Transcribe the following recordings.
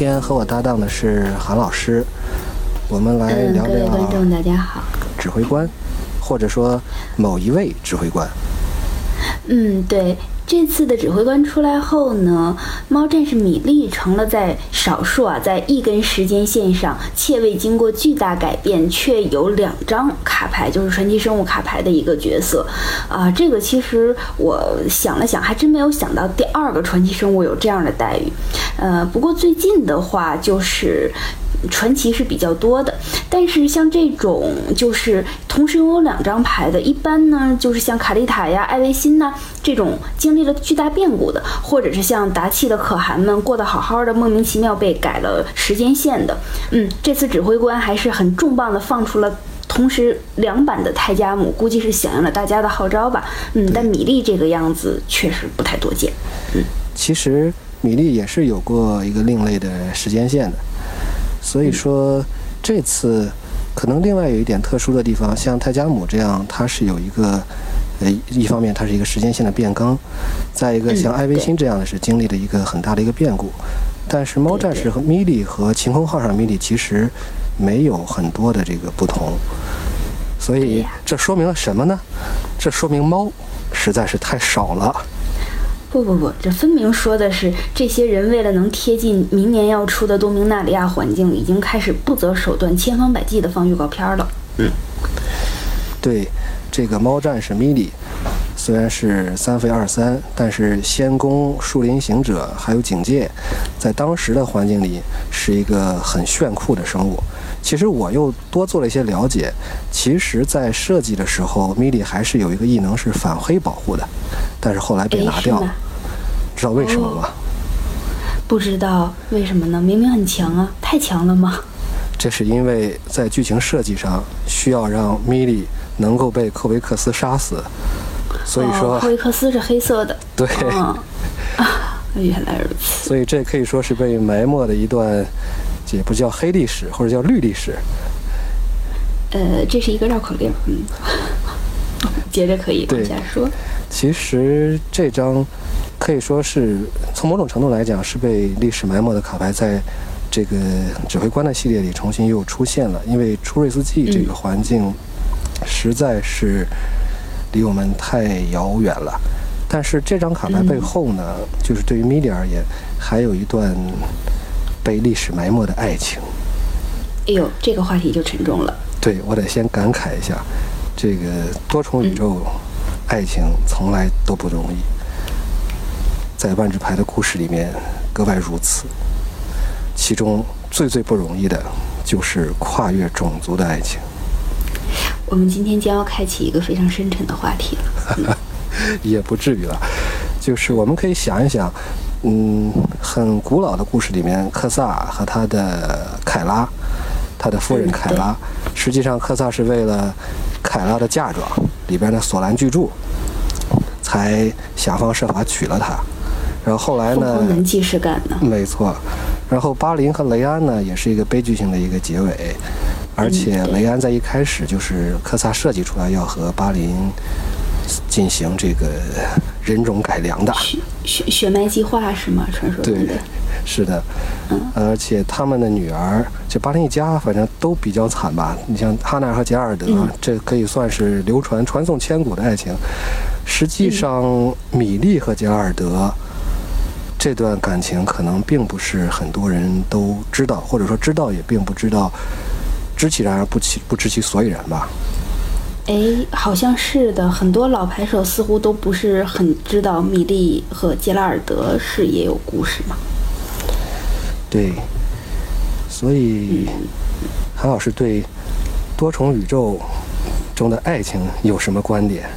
今天和我搭档的是韩老师，我们来聊，聊各位聊观众大家好。指挥官，或者说某一位指挥官。嗯，对，这次的指挥官出来后呢，猫战士米莉成了在少数啊，在一根时间线上且未经过巨大改变，却有两张卡牌，就是传奇生物卡牌的一个角色。啊、这个其实我想了想，还真没有想到第二个传奇生物有这样的待遇。呃，不过最近的话就是。传奇是比较多的，但是像这种就是同时拥有两张牌的，一般呢就是像卡丽塔呀、艾维辛呐这种经历了巨大变故的，或者是像达契的可汗们过得好好的，莫名其妙被改了时间线的。嗯，这次指挥官还是很重磅的放出了。同时，两版的泰加姆估计是响应了大家的号召吧。嗯，但米莉这个样子确实不太多见。嗯其实米莉也是有过一个另类的时间线的，所以说这次可能另外有一点特殊的地方，像泰加姆这样，它是有一个。呃，一方面它是一个时间线的变更，再一个像嗯艾维辛这样的是经历了一个很大的一个变故，但是猫战士和米莉和晴空号上米莉其实没有很多的这个不同，所以这说明了什么呢？这说明猫实在是太少了。不不不，这分明说的是这些人为了能贴近明年要出的多明纳里亚环境，已经开始不择手段、千方百计的放预告片了。嗯对这个猫战士米莉，虽然是三飞二三，但是仙宫、树林行者还有警戒，在当时的环境里是一个很炫酷的生物。其实我又多做了一些了解，其实，在设计的时候，米莉还是有一个异能是反黑保护的，但是后来被拿掉了，知道为什么吗？不知道为什么呢？明明很强啊，太强了吗？这是因为在剧情设计上需要让米莉能够被科维克斯杀死，所以说，哦、科维克斯是黑色的。对。嗯，啊，原来如此。所以这可以说是被埋没的一段，这也不叫黑历史，或者叫绿历史。呃，这是一个绕口令。嗯，接着可以往对下说。其实这张可以说是从某种程度来讲是被历史埋没的卡牌，在这个指挥官的系列里重新又出现了。因为出瑞斯记这个环境实在是离我们太遥远了。但是这张卡牌背后呢，就是对于米莉而言，还有一段被历史埋没的爱情。哎呦，这个话题就沉重了。对我得先感慨一下，这个多重宇宙爱情从来都不容易，在万智牌的故事里面格外如此。其中最最不容易的就是跨越种族的爱情，我们今天将要开启一个非常深沉的话题了。也不至于了。就是我们可以想一想，嗯，很古老的故事里面，克萨和他的凯拉，他的夫人嗯凯拉，实际上克萨是为了凯拉的嫁妆里边的索兰巨柱，才想方设法娶了她。然后后来呢疯狂，男既视感呢？没错。然后巴林和雷安呢，也是一个悲剧性的一个结尾，而且雷安在一开始就是科萨设计出来要和巴林进行这个人种改良的。血血血脉计划是吗？传说中对的。，是的，而且他们的女儿，就巴林一家反正都比较惨吧。你像哈娜和杰尔德，嗯这可以算是流传传颂千古的爱情。实际上，米莉和杰尔德这段感情可能并不是很多人都知道，或者说知道也并不知道，知其然而不其不知其所以然吧。哎，好像是的，很多老牌手似乎都不是很知道米莉和杰拉尔德是也有故事吗。对，所以韩老师对多重宇宙中的爱情有什么观点？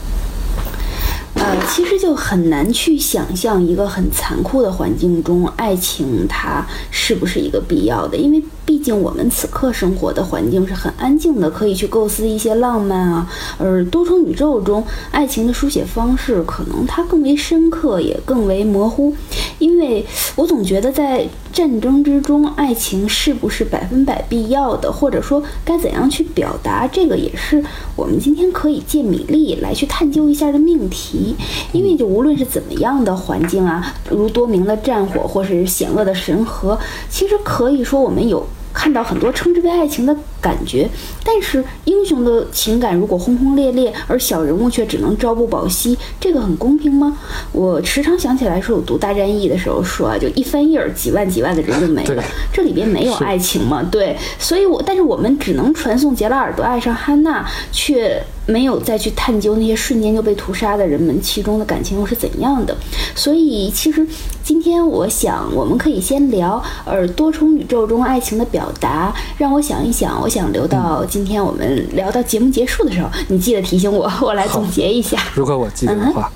其实就很难去想象一个很残酷的环境中，爱情它是不是一个必要的？因为毕竟我们此刻生活的环境是很安静的，可以去构思一些浪漫啊。而多重宇宙中，爱情的书写方式可能它更为深刻，也更为模糊。因为我总觉得在战争之中，爱情是不是百分百必要的，或者说该怎样去表达，这个也是我们今天可以借米粒来去探究一下的命题。因为就无论是怎么样的环境啊，如多明的战火，或是险恶的神河，其实可以说我们有。看到很多称之为爱情的感觉，但是英雄的情感如果轰轰烈烈，而小人物却只能朝不保夕，这个很公平吗？我时常想起来说，我读《大战役》的时候说啊，就一翻页儿，几万几万的人就没了，这里边没有爱情吗？对，所以我但是我们只能传送杰拉尔德爱上汉娜，却。没有再去探究那些瞬间就被屠杀的人们其中的感情又是怎样的，所以其实今天我想我们可以先聊呃多重宇宙中爱情的表达，让我想一想，我想留到今天我们聊到节目结束的时候，你记得提醒我，我来总结一下。如果我记得的话，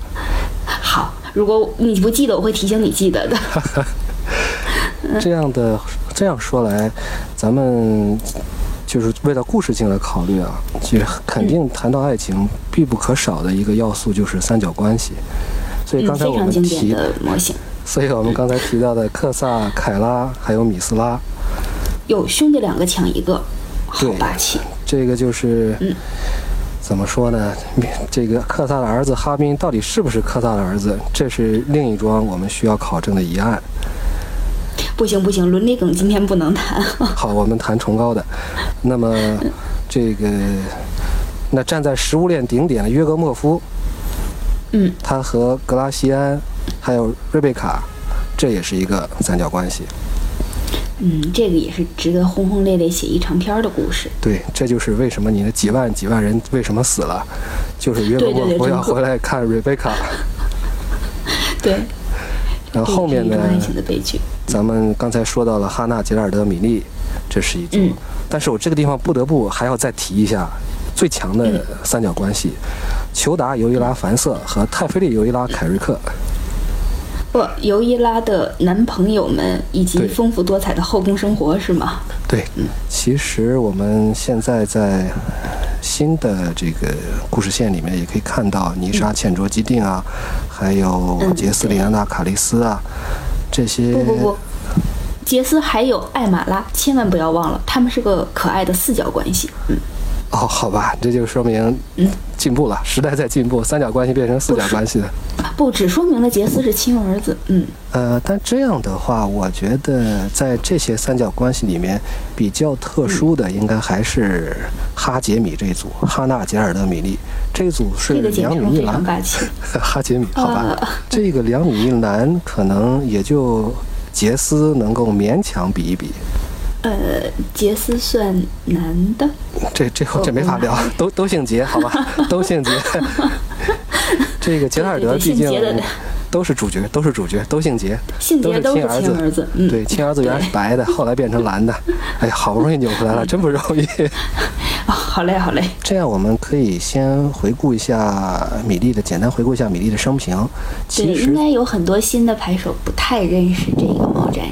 好，如果你不记得，我会提醒你记得的。这样的这样说来，咱们。就是为了故事性来考虑啊，其实肯定谈到爱情必不可少的一个要素就是三角关系。所以刚才我们提的模型，所以我们刚才提到的克萨、凯拉还有米斯拉，有兄弟两个抢一个，好霸气。这个就是，怎么说呢？这个克萨的儿子哈宾到底是不是克萨的儿子？这是另一桩我们需要考证的疑案。不行不行，伦理梗今天不能谈。好，我们谈崇高的。那么，这个，那站在食物链顶点的约格莫夫，嗯，他和格拉西安，还有瑞贝卡，这也是一个三角关系。嗯，这个也是值得轰轰烈烈写一长篇的故事。对，这就是为什么你的几万几万人为什么死了，就是约格莫夫要回来看瑞贝卡。对。然后后面呢？爱情的悲剧。咱们刚才说到了哈纳、杰拉尔德、米利，这是一组。嗯。但是我这个地方不得不还要再提一下最强的三角关系：裘达、尤伊拉、凡瑟和泰菲利、尤伊拉、凯瑞克。不，尤伊拉的男朋友们以及丰富多彩的后宫生活是吗？对。嗯。其实我们现在在新的这个故事线里面也可以看到泥沙、欠卓、基定啊，还有杰斯、里安娜、卡利斯啊。不不不，杰斯还有艾玛拉，千万不要忘了，他们是个可爱的四角关系。嗯，哦，好吧，这就说明嗯进步了，时代在进步，三角关系变成四角关系了。不只说明了杰斯是亲儿子，嗯。呃，但这样的话，我觉得在这些三角关系里面，比较特殊的应该还是哈杰米这一组，哈纳杰尔德米利这一组是两米一男。哈杰米，好吧，这个两米一男可能也就杰斯能够勉强比一比。呃，杰斯算男的？这这这没法聊，都都姓杰，好吧，都姓杰。这个杰拉尔德毕竟都是主角，都是主角，都姓杰，都是亲儿子。对，亲儿子原来是白的，后来变成蓝的。哎呀，好不容易扭回来了，真不容易。啊，好嘞，好嘞。这样我们可以先回顾一下米粒的，简单回顾一下米粒的生平。其实，应该有很多新的牌手不太认识这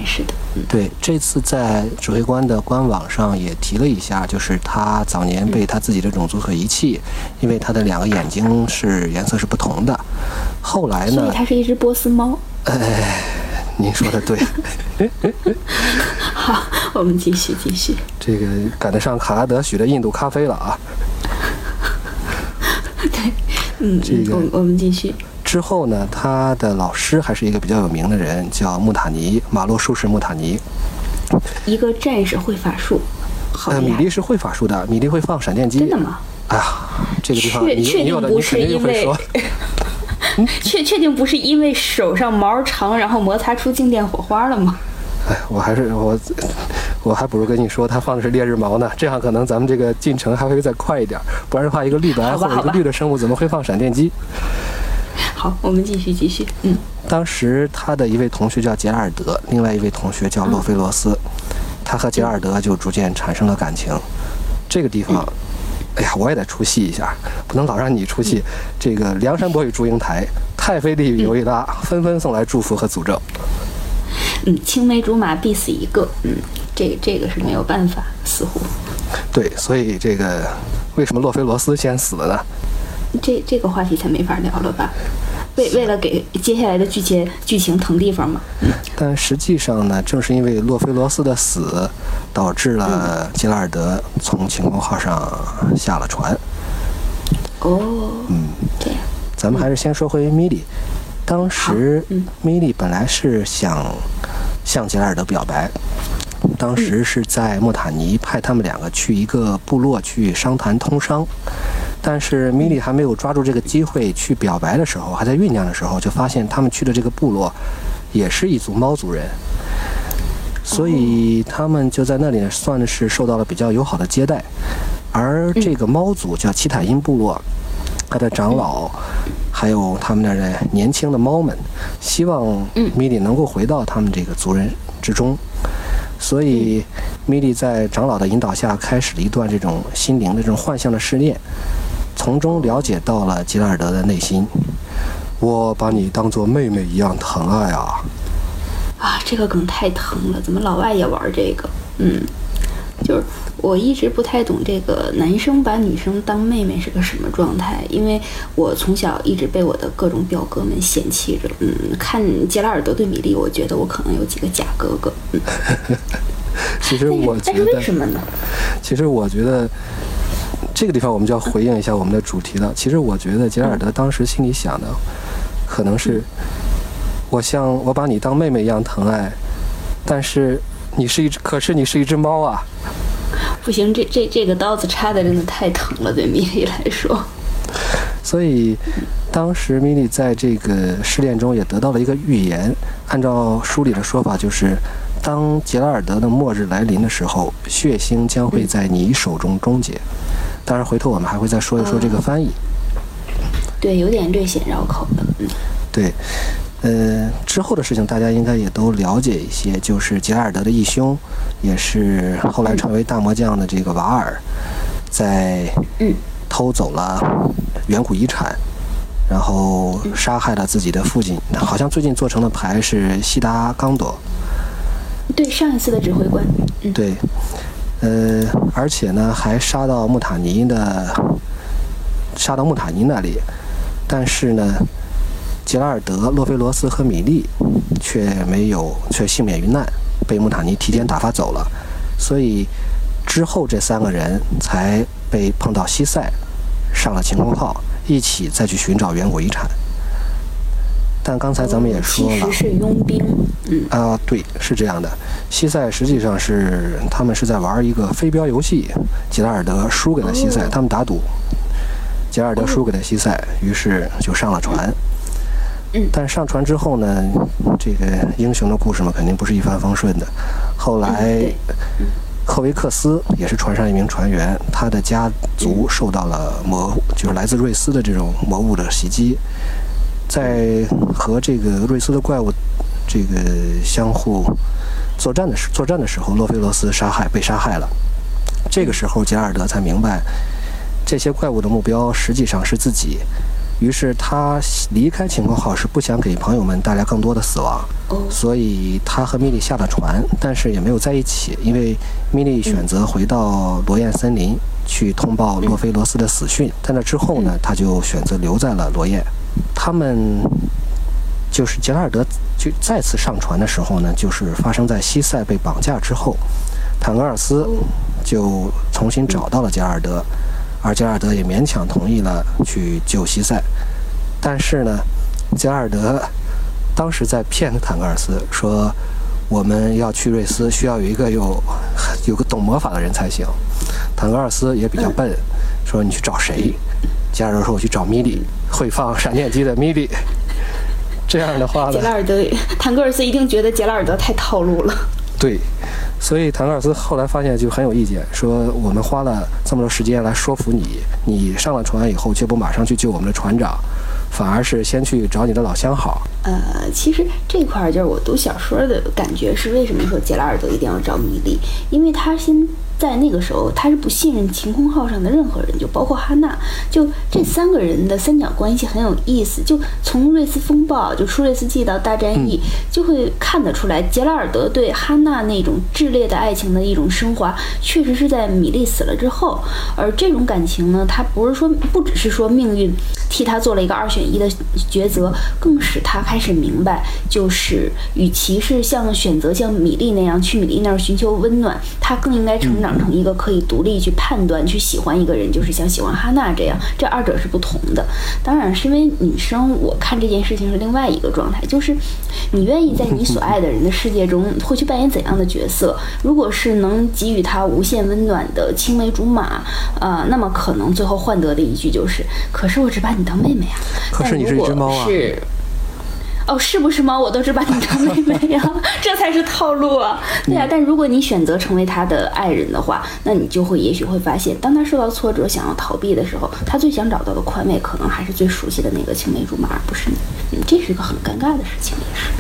个猫战士的。对，这次在指挥官的官网上也提了一下，就是他早年被他自己的种族所遗弃，因为他的两个眼睛是颜色是不同的。后来呢？所以它是一只波斯猫。哎，您说的对。好，我们继续继续。这个赶得上卡拉德许的印度咖啡了啊。对，嗯，这个我们继续。之后呢，他的老师还是一个比较有名的人，叫穆塔尼，马洛术士穆塔尼。一个战士会法术。呃，米莉是会法术的，米莉会放闪电击。真的吗？哎呀，这个地方你你有的你肯定会说。确确定不是因为手上毛长，然后摩擦出静电火花了吗？哎，我还是我，我还不如跟你说，他放的是烈日毛呢，这样可能咱们这个进程还会再快一点。不然的话，一个绿白或者一个绿的生物怎么会放闪电机？好，我们继续继续。嗯，当时他的一位同学叫杰拉尔德，另外一位同学叫洛菲罗斯，他和杰拉尔德就逐渐产生了感情。这个地方。哎呀，我也得出戏一下，不能老让你出戏。这个梁山伯与祝英台、太妃丽与尤伊拉纷纷送来祝福和诅咒。嗯，青梅竹马必死一个。嗯，这个这个是没有办法，似乎。对，所以这个为什么洛菲罗斯先死了呢？这这个话题才没法聊了吧？为为了给接下来的剧情剧情腾地方嘛。但实际上呢，正是因为洛菲罗斯的死，导致了吉拉尔德从晴空号上下了船。哦，嗯，这样。咱们还是先说回米莉。当时嗯米莉本来是想向杰拉尔德表白，当时是在莫塔尼派他们两个去一个部落去商谈通商，但是米莉还没有抓住这个机会去表白的时候，还在酝酿的时候，就发现他们去的这个部落也是一族猫族人。所以他们就在那里算是受到了比较友好的接待，而这个猫族叫奇塔因部落，他的长老，还有他们那的年轻的猫们，希望米莉能够回到他们这个族人之中。所以，米莉在长老的引导下，开始了一段这种心灵的这种幻象的试炼，从中了解到了吉拉尔德的内心。我把你当做妹妹一样疼爱啊！啊，这个梗太疼了，怎么老外也玩这个？嗯，就是我一直不太懂这个男生把女生当妹妹是个什么状态，因为我从小一直被我的各种表哥们嫌弃着。嗯，看杰拉尔德对米莉，我觉得我可能有几个假哥哥。嗯，其实我觉但是为得，什么呢？其实我觉得这个地方我们就要回应一下我们的主题了。其实我觉得杰拉尔德当时心里想的，可能是我像我把你当妹妹一样疼爱，但是你是一只，可是你是一只猫啊。不行，这这这个刀子插的真的太疼了，对米莉来说。所以，当时米莉在这个试炼中也得到了一个预言。按照书里的说法，就是当杰拉尔德的末日来临的时候，血腥将会在你手中终结。当然，回头我们还会再说一说这个翻译。对，有点略显绕口的。嗯对，呃，之后的事情大家应该也都了解一些，就是杰拉尔德的义兄，也是后来成为大魔将的这个瓦尔，在嗯偷走了远古遗产，然后杀害了自己的父亲。好像最近做成的牌是西达刚朵，对，上一次的指挥官。嗯，对，呃，而且呢还杀到穆塔尼的，杀到穆塔尼那里，但是呢，杰拉尔德、洛菲罗斯和米利却没有，却幸免于难，被穆塔尼提前打发走了，所以之后这三个人才被碰到西塞，上了晴空号，一起再去寻找远古遗产。但刚才咱们也说了其实，是佣兵。嗯啊，对，是这样的。西塞实际上是他们是在玩一个飞镖游戏，杰拉尔德输给了西塞，哦他们打赌，杰拉尔德输给了西塞，于是就上了船。嗯但上船之后呢，这个英雄的故事嘛，肯定不是一帆风顺的。后来赫维克斯也是船上一名船员，他的家族受到了魔，就是来自瑞斯的这种魔物的袭击，在和这个瑞斯的怪物这个相互作战的时作战的时候，洛菲罗斯杀害被杀害了。这个时候，杰尔德才明白，这些怪物的目标实际上是自己。于是他离开晴空号是不想给朋友们带来更多的死亡，哦，所以他和米莉下了船，但是也没有在一起，因为米莉选择回到罗燕森林去通报洛菲罗斯的死讯。在那之后呢，他就选择留在了罗燕。他们就是杰拉尔德就再次上船的时候呢，就是发生在西塞被绑架之后，坦格尔斯就重新找到了杰拉尔德，而杰拉尔德也勉强同意了去救西塞。但是呢，杰拉尔德当时在骗坦格尔斯说，我们要去瑞斯，需要有一个有有个懂魔法的人才行。坦格尔斯也比较笨，说你去找谁？杰拉尔德说我去找米莉，会放闪电机的米莉。这样的话呢杰，拉尔德、坦格尔斯一定觉得杰拉尔德太套路了。对，所以坦格尔斯后来发现就很有意见，说我们花了这么多时间来说服你，你上了船以后却不马上去救我们的船长，反而是先去找你的老相好。呃，其实这块儿就是我读小说的感觉是，为什么说杰拉尔德一定要找米莉？因为他先在那个时候他是不信任晴空号上的任何人，就包括哈娜。就这三个人的三角关系很有意思。就从瑞斯风暴，就舒瑞斯记到大战役，就会看得出来，杰拉尔德对哈娜那种炽烈的爱情的一种升华，确实是在米莉死了之后。而这种感情呢，他不是说不只是说命运替他做了一个二选一的抉择，更使他开开始明白，就是与其是像选择像米莉那样去米莉那儿寻求温暖，他更应该成长成一个可以独立去判断、去喜欢一个人，就是像喜欢哈娜这样，这二者是不同的。当然，身为女生，我看这件事情是另外一个状态，就是你愿意在你所爱的人的世界中会去扮演怎样的角色？如果是能给予他无限温暖的青梅竹马，呃，那么可能最后换得的一句就是：“可是我只把你当妹妹啊。”可是你是一只猫啊！是哦，是不是猫？我都只把你当妹妹呀，这才是套路啊！对啊，但如果你选择成为他的爱人的话，那你就会也许会发现，当他受到挫折、想要逃避的时候，他最想找到的宽慰，可能还是最熟悉的那个青梅竹马，而不是你。嗯，这是一个很尴尬的事情，也是。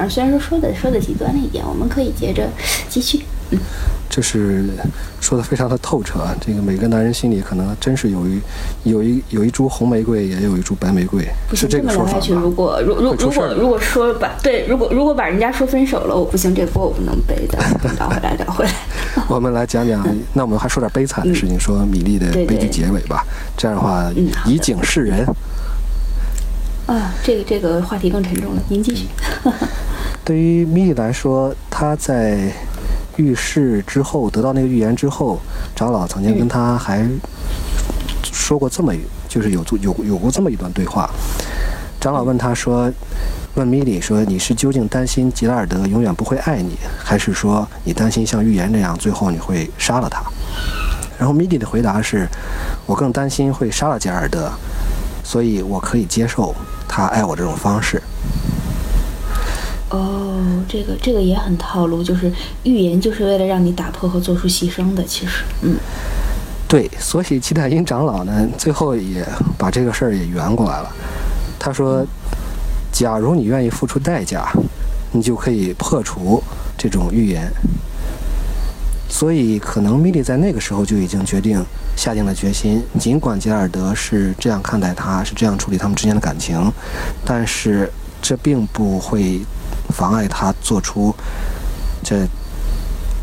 啊，虽然说说的说的极端了一点，我们可以接着继续。嗯。就是说的非常的透彻啊！这个每个男人心里可能真是有一有一有一株红玫瑰，也有一株白玫瑰，是这个说法如果如如如果如果说把对，如果如果把人家说分手了，我不行，这锅我不能背的。聊回来，聊回来。我们来讲讲，那我们还说点悲惨的事情，说米粒的悲剧结尾吧。这样的话，以景示人。啊，这个这个话题更沉重了，您继续。对于米莉来说，她在。遇事之后得到那个预言之后，长老曾经跟他还说过这么，就是有有有过这么一段对话。长老问他说：“问米莉说，你是究竟担心吉拉尔德永远不会爱你，还是说你担心像预言这样最后你会杀了他？”然后米莉的回答是：“我更担心会杀了吉拉尔德，所以我可以接受他爱我这种方式。”哦，这个这个也很套路，就是预言就是为了让你打破和做出牺牲的。其实，嗯，对，所以吉太因长老呢，最后也把这个事儿也圆过来了。他说：“假如你愿意付出代价，你就可以破除这种预言。”所以，可能米莉在那个时候就已经决定下定了决心，尽管吉尔德是这样看待他，是这样处理他们之间的感情，但是这并不会。妨碍他做出这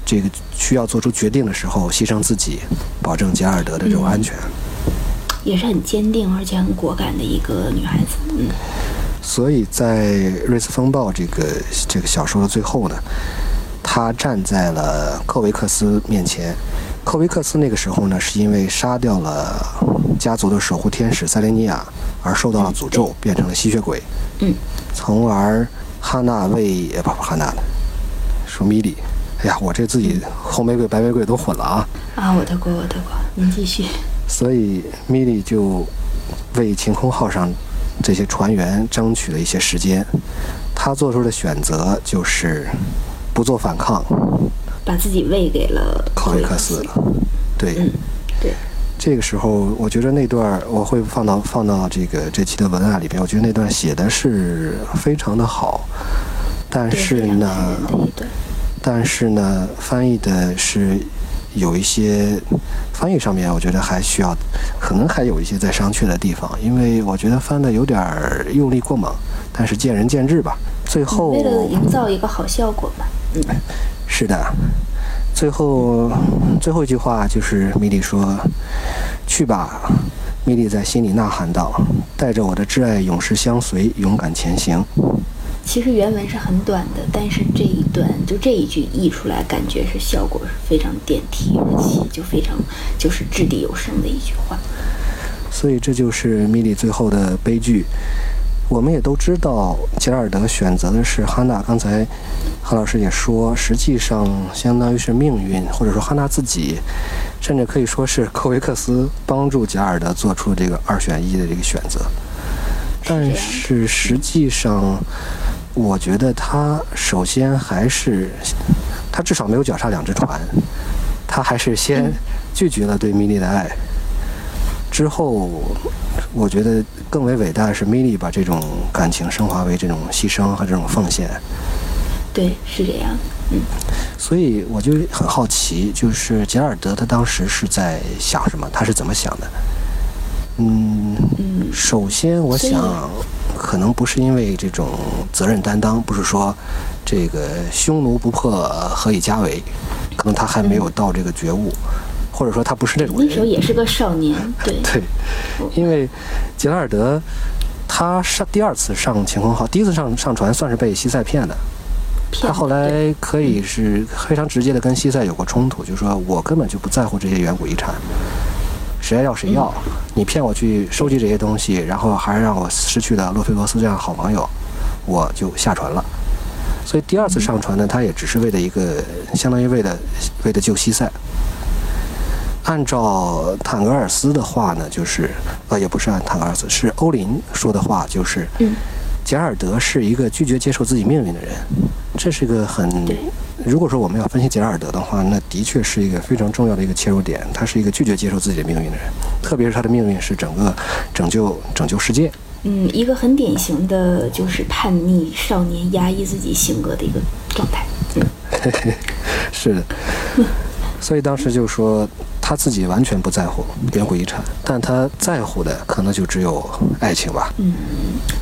这个需要做出决定的时候，牺牲自己，保证杰尔德的这种安全，也是很坚定而且很果敢的一个女孩子。嗯，所以在《瑞斯风暴》这个这个小说的最后呢，他站在了克维克斯面前。科维克斯那个时候呢，是因为杀掉了家族的守护天使塞琳尼亚而受到了诅咒，变成了吸血鬼。嗯，从而。哈娜为不不哈娜的，说米莉，哎呀，我这自己红玫瑰白玫瑰都混了啊！啊，我的锅，我的锅，您继续。所以米莉就为晴空号上这些船员争取了一些时间。他做出的选择就是不做反抗，把自己喂给了考维克斯。对，嗯，对。这个时候，我觉得那段我会放到放到这个这期的文案里边。我觉得那段写的是非常的好，但是呢，但是呢，翻译的是有一些翻译上面，我觉得还需要，可能还有一些在商榷的地方。因为我觉得翻的有点用力过猛，但是见仁见智吧。最后为了营造一个好效果吧，嗯，是的。最后，最后一句话就是米莉说：“去吧。”米莉在心里呐喊道：“带着我的挚爱，永世相随，勇敢前行。”其实原文是很短的，但是这一段就这一句译出来，感觉是效果是非常点题，而且就非常就是掷地有声的一句话。所以这就是米莉最后的悲剧。我们也都知道，吉拉尔德选择的是哈娜。刚才何老师也说，实际上相当于是命运，或者说哈娜自己，甚至可以说是科维克斯帮助吉拉尔德做出这个二选一的这个选择。但是实际上，我觉得他首先还是，他至少没有脚踏两只船，他还是先拒绝了对米莉的爱。之后，我觉得更为伟大的是米莉把这种感情升华为这种牺牲和这种奉献。对，是这样。嗯。所以我就很好奇，就是杰尔德他当时是在想什么？他是怎么想的？嗯。嗯。首先，我想，可能不是因为这种责任担当，不是说这个匈奴不破何以家为，可能他还没有到这个觉悟。或者说他不是那种那时候也是个少年，对 对，因为杰拉尔德，他上第二次上晴空号，第一次上上船算是被西塞骗的。他后来可以是非常直接的跟西塞有过冲突，就是说我根本就不在乎这些远古遗产，谁爱要谁要，你骗我去收集这些东西，然后还让我失去了洛菲罗斯这样好朋友，我就下船了。所以第二次上船呢，他也只是为了一个，相当于为了为了救西塞。按照坦格尔斯的话呢，就是呃，也不是按坦格尔斯，是欧林说的话，就是嗯贾尔德是一个拒绝接受自己命运的人，这是一个很。如果说我们要分析贾尔德的话，那的确是一个非常重要的一个切入点。他是一个拒绝接受自己的命运的人，特别是他的命运是整个拯救拯救世界。嗯，一个很典型的就是叛逆少年压抑自己性格的一个状态。嗯 是的，所以当时就说他自己完全不在乎远古遗产，但他在乎的可能就只有爱情吧。嗯，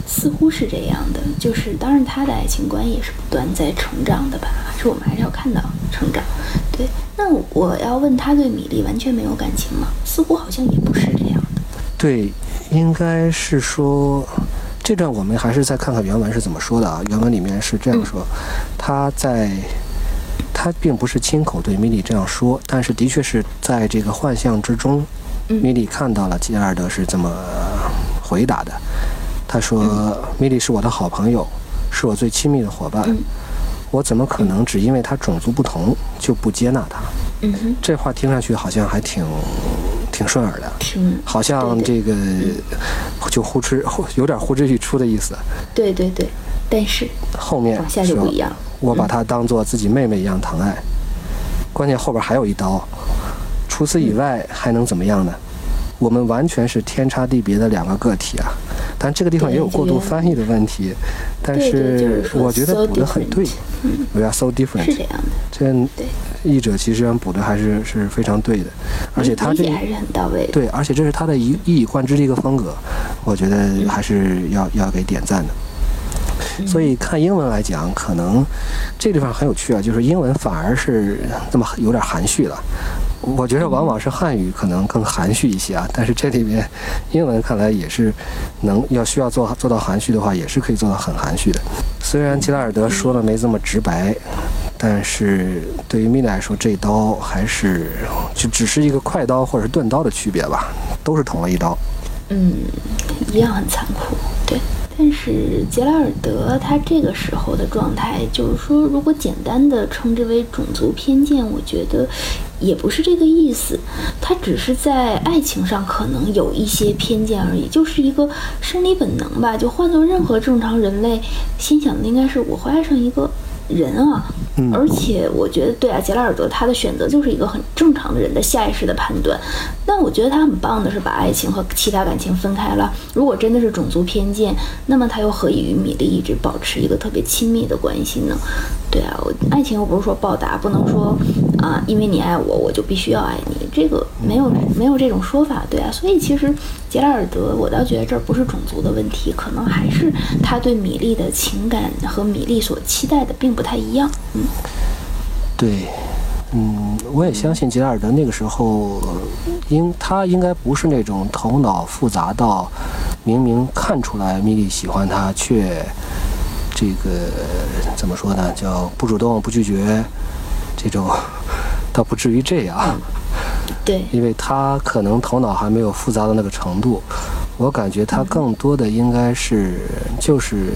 似乎是这样的，就是当然他的爱情观也是不断在成长的吧，还是我们还是要看到成长。对，那我要问他对米粒完全没有感情吗？似乎好像也不是这样的。对，应该是说，这段我们还是再看看原文是怎么说的啊。原文里面是这样说，他在，他并不是亲口对米莉这样说，但是的确是在这个幻象之中，嗯米莉看到了吉尔德是这么回答的。他说：“米莉是我的好朋友，是我最亲密的伙伴，嗯我怎么可能只因为他种族不同就不接纳他？”这话听上去好像还挺挺顺耳的。挺好像对这个就呼之有点呼之欲出的意思。对对对，但是后面往下就不一样。我把她当做自己妹妹一样疼爱。关键后边还有一刀，除此以外还能怎么样呢？我们完全是天差地别的两个个体啊。但这个地方也有过度翻译的问题，但是我觉得补得很对嗯，，We are so different。这样的，这，译者其实上补的还是是非常对的，而且他这理解还是很到位的。对，而且这是他的一一以贯之的一个风格，我觉得还是要要给点赞的。所以看英文来讲，可能这地方很有趣啊，就是英文反而是这么有点含蓄了。我觉得往往是汉语可能更含蓄一些啊，但是这里面英文看来也是能要需要做做到含蓄的话，也是可以做到很含蓄的。虽然吉拉尔德说的没这么直白，但是对于米莉来说，这一刀还是就只是一个快刀或者是钝刀的区别吧，都是捅了一刀。嗯，一样很残酷，但是杰拉尔德他这个时候的状态，就是说，如果简单的称之为种族偏见，我觉得也不是这个意思。他只是在爱情上可能有一些偏见而已，就是一个生理本能吧。就换做任何正常人类，心想的应该是我会爱上一个人啊。而且我觉得，对啊，杰拉尔德他的选择就是一个很正常的人的下意识的判断。但我觉得他很棒的是把爱情和其他感情分开了。如果真的是种族偏见，那么他又何以与米莉一直保持一个特别亲密的关系呢？对啊，爱情又不是说报答，不能说啊，因为你爱我，我就必须要爱你，这个没有没有这种说法，对啊。所以其实杰拉尔德，我倒觉得这儿不是种族的问题，可能还是他对米莉的情感和米莉所期待的并不太一样。嗯，对，嗯，我也相信吉拉尔德那个时候，应他应该不是那种头脑复杂到明明看出来米莉喜欢他，却这个怎么说呢，叫不主动不拒绝，这种倒不至于这样，对，因为他可能头脑还没有复杂到那个程度。我感觉他更多的应该是就是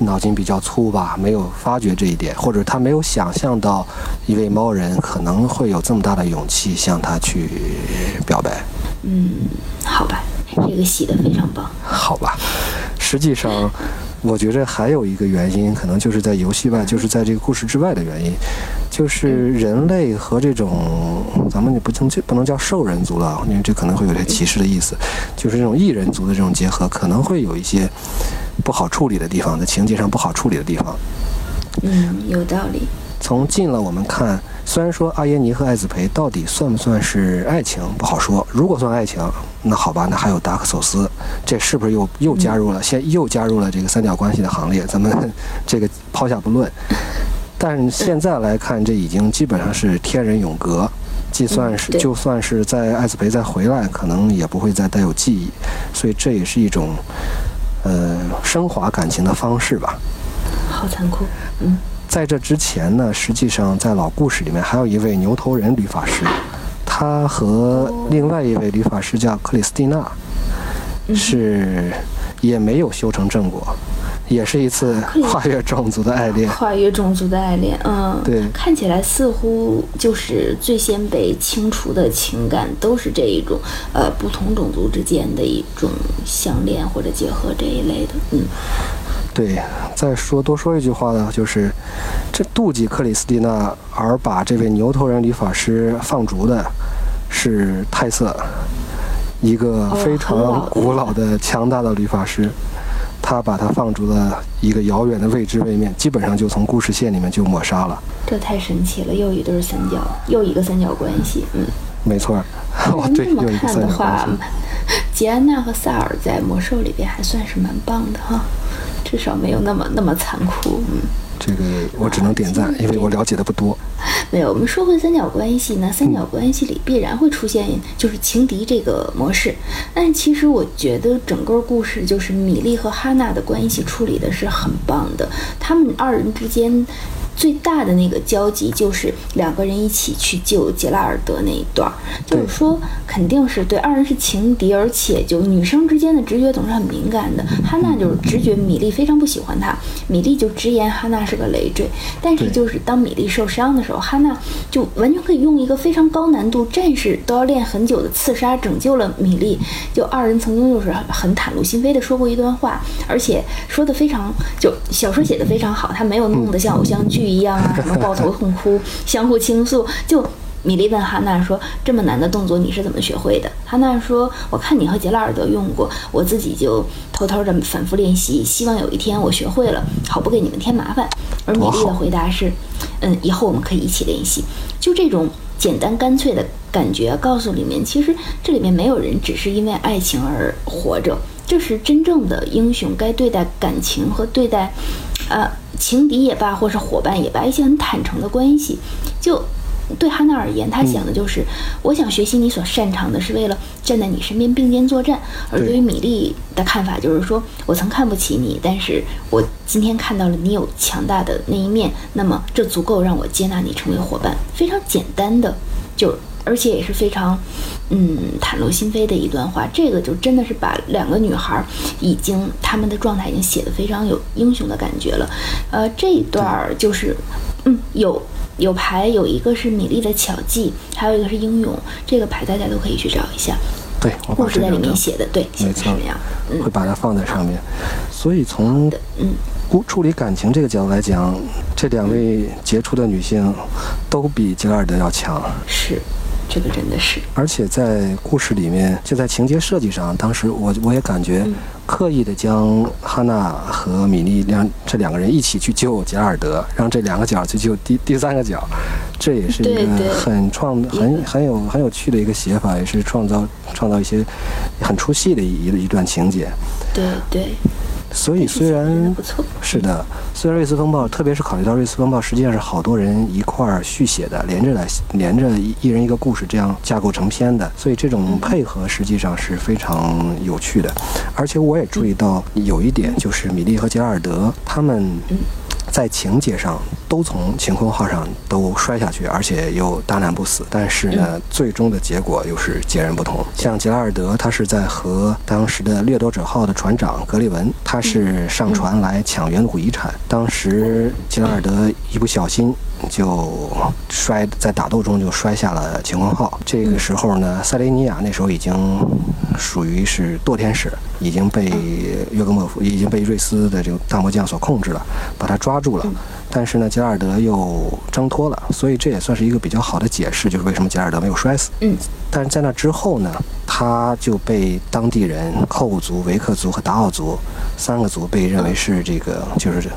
脑筋比较粗吧，没有发觉这一点，或者他没有想象到一位猫人可能会有这么大的勇气向他去表白。嗯，好吧，这个洗的非常棒。好吧，实际上，我觉着还有一个原因，可能就是在游戏外，就是在这个故事之外的原因，就是人类和这种咱们也不能不能叫兽人族了，因为这可能会有些歧视的意思，就是这种异人族的这种结合，可能会有一些不好处理的地方，在情节上不好处理的地方。嗯，有道理。从近了我们看，虽然说阿耶尼和艾子培到底算不算是爱情不好说。如果算爱情，那好吧，那还有达克索斯，这是不是又又加入了，现又加入了这个三角关系的行列？咱们这个抛下不论。但现在来看，这已经基本上是天人永隔，计算是就算是在艾斯培再回来，可能也不会再带有记忆，所以这也是一种呃升华感情的方式吧。好残酷，嗯。在这之前呢，实际上在老故事里面还有一位牛头人理发师，他和另外一位理发师叫克里斯蒂娜，是也没有修成正果。也是一次跨越种族的爱恋，跨越种族的爱恋，嗯，对，看起来似乎就是最先被清除的情感，都是这一种，呃，不同种族之间的一种相恋或者结合这一类的，嗯，对。再说多说一句话呢，就是这妒忌克里斯蒂娜而把这位牛头人理发师放逐的，是泰瑟，一个非常古老的强大的理发师。他把他放逐了一个遥远的未知位面，基本上就从故事线里面就抹杀了。这太神奇了，又一对三角，又一个三角关系。嗯，没错。对，这么看的话，杰安娜和萨尔在魔兽里边还算是蛮棒的哈，至少没有那么那么残酷。嗯。这个我只能点赞，因为我了解的不多。没有，我们说回三角关系呢，三角关系里必然会出现就是情敌这个模式。但其实我觉得整个故事就是米莉和哈娜的关系处理的是很棒的，他们二人之间。最大的那个交集就是两个人一起去救杰拉尔德那一段，就是说肯定是对二人是情敌，而且就女生之间的直觉总是很敏感的。哈娜就是直觉米莉非常不喜欢他，米莉就直言哈娜是个累赘。但是就是当米莉受伤的时候，哈娜就完全可以用一个非常高难度、战士都要练很久的刺杀拯救了米莉。就二人曾经就是很袒露心扉的说过一段话，而且说的非常就小说写的非常好，他没有弄得像偶像剧。一样啊，什么抱头痛哭，相互倾诉。就米莉问哈娜说：“这么难的动作你是怎么学会的？”哈娜说：“我看你和杰拉尔德用过，我自己就偷偷的反复练习，希望有一天我学会了，好不给你们添麻烦。”而米莉的回答是：“嗯，以后我们可以一起练习。”就这种简单干脆的感觉，告诉里面其实这里面没有人只是因为爱情而活着，这是真正的英雄该对待感情和对待。呃，情敌也罢，或是伙伴也罢，一些很坦诚的关系，就对哈娜而言，他想的就是，我想学习你所擅长的，是为了站在你身边并肩作战。而对于米莉的看法，就是说我曾看不起你，但是我今天看到了你有强大的那一面，那么这足够让我接纳你成为伙伴。非常简单的，就。而且也是非常，嗯，袒露心扉的一段话。这个就真的是把两个女孩已经她们的状态已经写的非常有英雄的感觉了。呃，这一段儿就是，嗯，有有牌，有一个是米粒的巧计，还有一个是英勇。这个牌大家都可以去找一下。对，故事在里面写的，对，没错，嗯，会把它放在上面。所以从嗯，处理感情这个角度来讲，这两位杰出的女性都比吉拉尔德要强。是。这个真的是，而且在故事里面，就在情节设计上，当时我我也感觉刻意的将哈娜和米莉两这两个人一起去救杰尔德，让这两个角去救第第三个角，这也是一个很创很很有很有趣的一个写法，也是创造创造一些很出戏的一一段情节。对对。所以虽然是的，虽然瑞斯风暴，特别是考虑到瑞斯风暴实际上是好多人一块儿续写的，连着来连着一人一个故事这样架构成篇的，所以这种配合实际上是非常有趣的。而且我也注意到有一点，就是米利和杰拉尔德他们。在情节上都从晴空号上都摔下去，而且又大难不死。但是呢，最终的结果又是截然不同。像杰拉尔德，他是在和当时的掠夺者号的船长格里文，他是上船来抢远古遗产。当时杰拉尔德一不小心就摔在打斗中就摔下了晴空号。这个时候呢，塞雷尼亚那时候已经属于是堕天使，已经被约格莫夫已经被瑞斯的这个大魔将所控制了，把他抓。住了，但是呢，杰拉尔德又挣脱了，所以这也算是一个比较好的解释，就是为什么杰拉尔德没有摔死。嗯，但是在那之后呢，他就被当地人寇武族、维克族和达奥族三个族被认为是这个，就是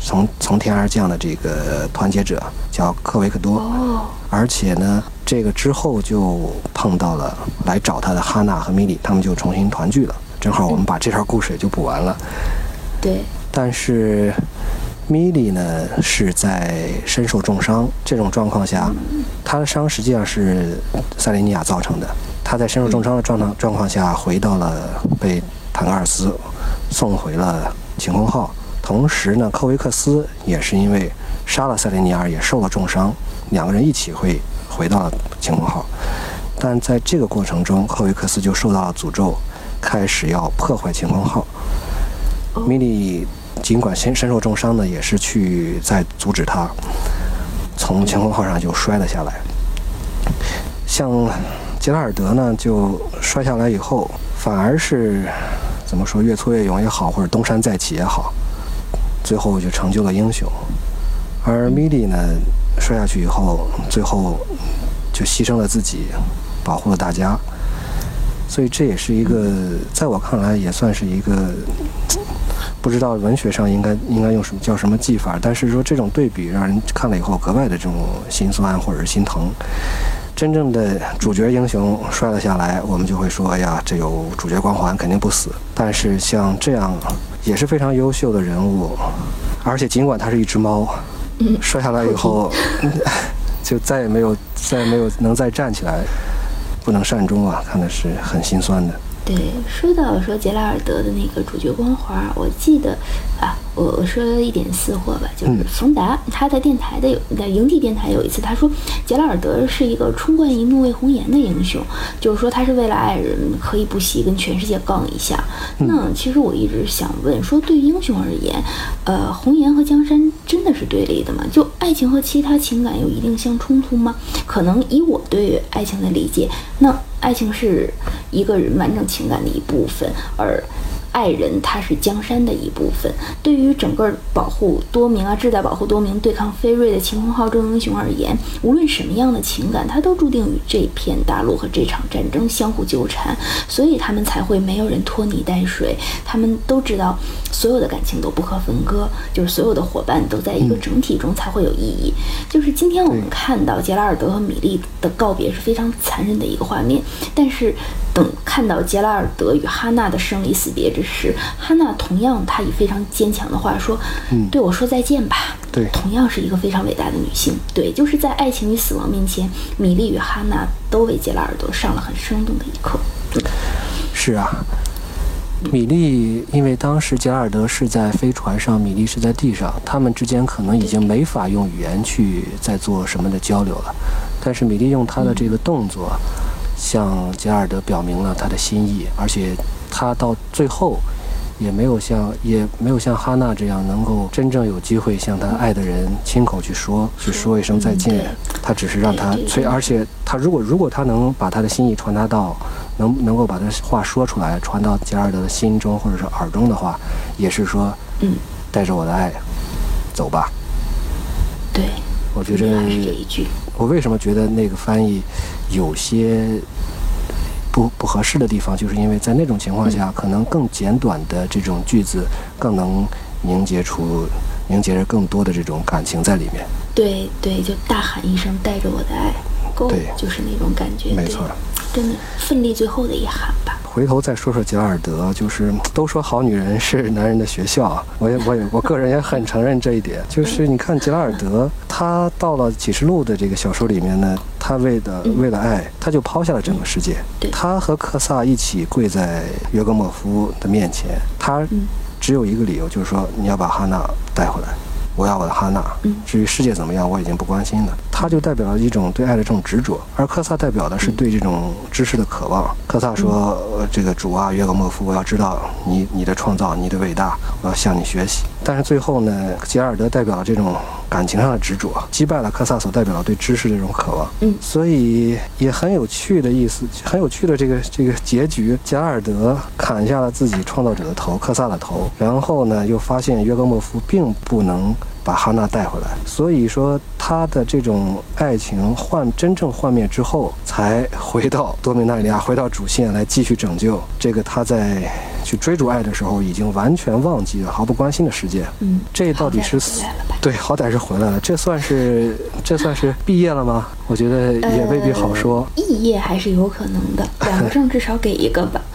从从天而降的这个团结者，叫克维克多。哦，而且呢，这个之后就碰到了来找他的哈娜和米莉，他们就重新团聚了。正好我们把这条故事也就补完了。对，但是。米莉呢是在身受重伤这种状况下，他的伤实际上是塞雷尼亚造成的。他在身受重伤的状况状况下回到了被坦格尔斯送回了晴空号。同时呢，科维克斯也是因为杀了塞雷尼亚也受了重伤，两个人一起会回到了晴空号。但在这个过程中，科维克斯就受到了诅咒，开始要破坏晴空号。米莉。尽管身身受重伤呢，也是去在阻止他从晴空号上就摔了下来。像杰拉尔德呢，就摔下来以后，反而是怎么说越挫越勇也好，或者东山再起也好，最后就成就了英雄。而米莉呢，摔下去以后，最后就牺牲了自己，保护了大家。所以这也是一个，在我看来也算是一个。不知道文学上应该应该用什么叫什么技法，但是说这种对比让人看了以后格外的这种心酸或者是心疼。真正的主角英雄摔了下来，我们就会说：哎呀，这有主角光环，肯定不死。但是像这样也是非常优秀的人物，而且尽管他是一只猫，摔下来以后 就再也没有再也没有能再站起来，不能善终啊，看的是很心酸的。对，说到说杰拉尔德的那个主角光环，我记得啊，我我说一点私货吧，就是冯达他在电台的有在营地电台有一次他说杰拉尔德是一个冲冠一怒为红颜的英雄，就是说他是为了爱人可以不惜跟全世界杠一下。那其实我一直想问说，对英雄而言，呃，红颜和江山真的是对立的吗？就爱情和其他情感有一定相冲突吗？可能以我对爱情的理解，那。爱情是一个人完整情感的一部分，而。爱人，他是江山的一部分。对于整个保护多名啊，志在保护多名、对抗飞瑞的晴空号众英雄而言，无论什么样的情感，他都注定与这片大陆和这场战争相互纠缠，所以他们才会没有人拖泥带水。他们都知道，所有的感情都不可分割，就是所有的伙伴都在一个整体中才会有意义。就是今天我们看到杰拉尔德和米莉的告别是非常残忍的一个画面，但是。等看到杰拉尔德与哈娜的生离死别之时，哈娜同样，她以非常坚强的话说：“嗯，对我说再见吧。”对，同样是一个非常伟大的女性。对，就是在爱情与死亡面前，米莉与哈娜都为杰拉尔德上了很生动的一课。是啊，米莉因为当时杰拉尔德是在飞船上，米莉是在地上，他们之间可能已经没法用语言去再做什么的交流了。但是米莉用她的这个动作。向杰尔德表明了他的心意，而且他到最后也没有像也没有像哈娜这样能够真正有机会向他爱的人亲口去说去说一声再见。他只是让他催，而且他如果如果他能把他的心意传达到，能能够把他话说出来，传到杰尔德的心中或者是耳中的话，也是说，嗯，带着我的爱走吧。对，我觉得。我为什么觉得那个翻译有些不不合适的地方，就是因为在那种情况下，可能更简短的这种句子更能凝结出凝结着更多的这种感情在里面。对对，就大喊一声“带着我的爱”，对，就是那种感觉。没错，真的奋力最后的一喊吧。回头再说说杰拉尔德，就是都说好女人是男人的学校，我也我也我个人也很承认这一点。就是你看杰拉尔德，他到了启示录的这个小说里面呢，他为的为了爱，他就抛下了整个世界。他和克萨一起跪在约格莫夫的面前，他只有一个理由，就是说你要把哈娜带回来。我要我的哈娜。至于世界怎么样，我已经不关心了。他就代表了一种对爱的这种执着，而科萨代表的是对这种知识的渴望。科萨说：“这个主啊，约格莫夫，我要知道你你的创造，你的伟大，我要向你学习。”但是最后呢，杰尔德代表了这种感情上的执着，击败了科萨所代表的对知识的这种渴望。嗯，所以也很有趣的意思，很有趣的这个这个结局。杰尔德砍下了自己创造者的头，科萨的头，然后呢，又发现约格莫夫并不能。把哈娜带回来，所以说他的这种爱情幻真正幻灭之后，才回到多米纳里亚，回到主线来继续拯救这个他在去追逐爱的时候已经完全忘记了、毫不关心的世界。嗯，这到底是死？对，好歹是回来了。这算是这算是毕业了吗？我觉得也未必好说。肄业还是有可能的，两个证至少给一个吧。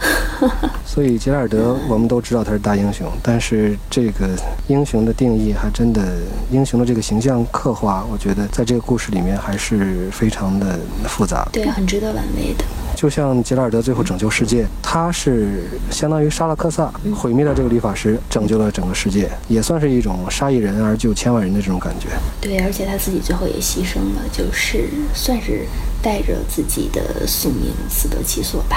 所以杰拉尔德，我们都知道他是大英雄，但是这个英雄的定义还真的，英雄的这个形象刻画，我觉得在这个故事里面还是非常的复杂。对，很值得玩味的。就像杰拉尔德最后拯救世界，他是相当于杀了克萨，毁灭了这个理发师，拯救了整个世界，也算是一种杀一人而救千万人的这种感觉。对，而且他自己最后也牺牲了，就是算是带着自己的宿命死得其所吧。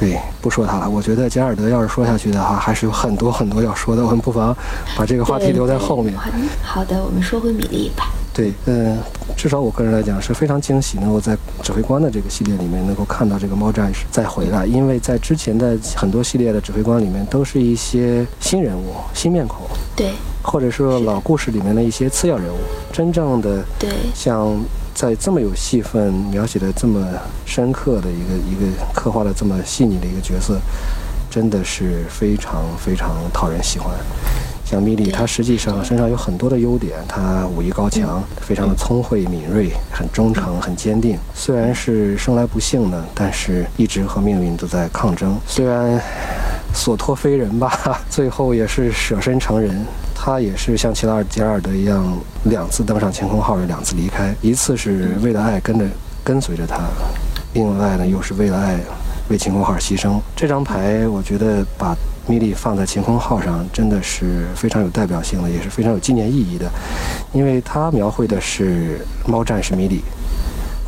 对，不说他了。我觉得杰尔德要是说下去的话，还是有很多很多要说的。我们不妨把这个话题留在后面。好的，我们说回米粒吧。对，嗯，至少我个人来讲是非常惊喜，能够在指挥官的这个系列里面能够看到这个猫战士再回来。因为在之前的很多系列的指挥官里面，都是一些新人物、新面孔，对，或者说老故事里面的一些次要人物。真正的，对，像。在这么有戏份、描写的这么深刻的一个一个刻画的这么细腻的一个角色，真的是非常非常讨人喜欢。像米莉，她实际上身上有很多的优点，她武艺高强，非常的聪慧敏锐，很忠诚，很坚定。虽然是生来不幸的，但是一直和命运都在抗争。虽然所托非人吧，最后也是舍身成仁。他也是像齐拉尔杰拉尔德一样，两次登上晴空号，两次离开。一次是为了爱跟着跟随着他，另外呢又是为了爱为晴空号牺牲。这张牌我觉得把米莉放在晴空号上，真的是非常有代表性的，也是非常有纪念意义的，因为它描绘的是猫战士米莉。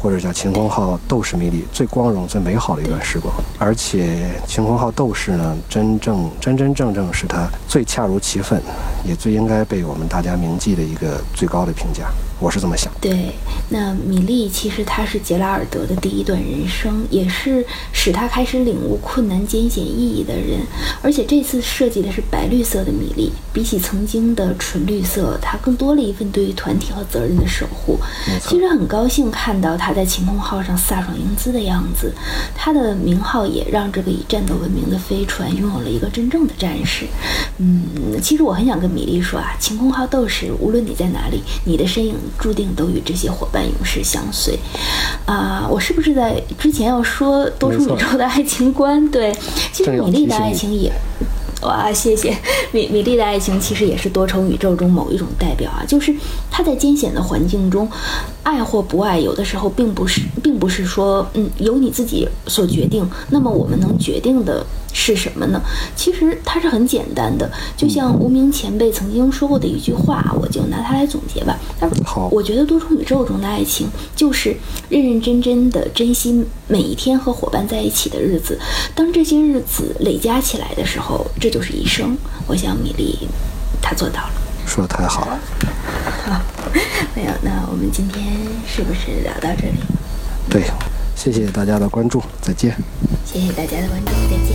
或者叫晴空号斗士迷里最光荣、最美好的一段时光，而且晴空号斗士呢，真正真真正正是他最恰如其分，也最应该被我们大家铭记的一个最高的评价。我是这么想。对，那米莉其实他是杰拉尔德的第一段人生，也是使他开始领悟困难艰险意义的人。而且这次设计的是白绿色的米莉，比起曾经的纯绿色，它更多了一份对于团体和责任的守护。其实很高兴看到他在晴空号上飒爽英姿的样子，他的名号也让这个以战斗闻名的飞船拥有了一个真正的战士。嗯，其实我很想跟米莉说啊，晴空号斗士，无论你在哪里，你的身影。注定都与这些伙伴永世相随，啊，我是不是在之前要说多重宇宙的爱情观？对，其实米粒的爱情也，哇，谢谢米米莉的爱情其实也是多重宇宙中某一种代表啊，就是她在艰险的环境中。爱或不爱，有的时候并不是，并不是说，嗯，由你自己所决定。那么我们能决定的是什么呢？其实它是很简单的，就像无名前辈曾经说过的一句话，我就拿它来总结吧。他说：“好，我觉得多重宇宙中的爱情，就是认认真真的珍惜每一天和伙伴在一起的日子。当这些日子累加起来的时候，这就是一生。我想米粒，他做到了。说的太好了。好，没有，那我们今天是不是聊到这里？对，谢谢大家的关注，再见。谢谢大家的关注，再见。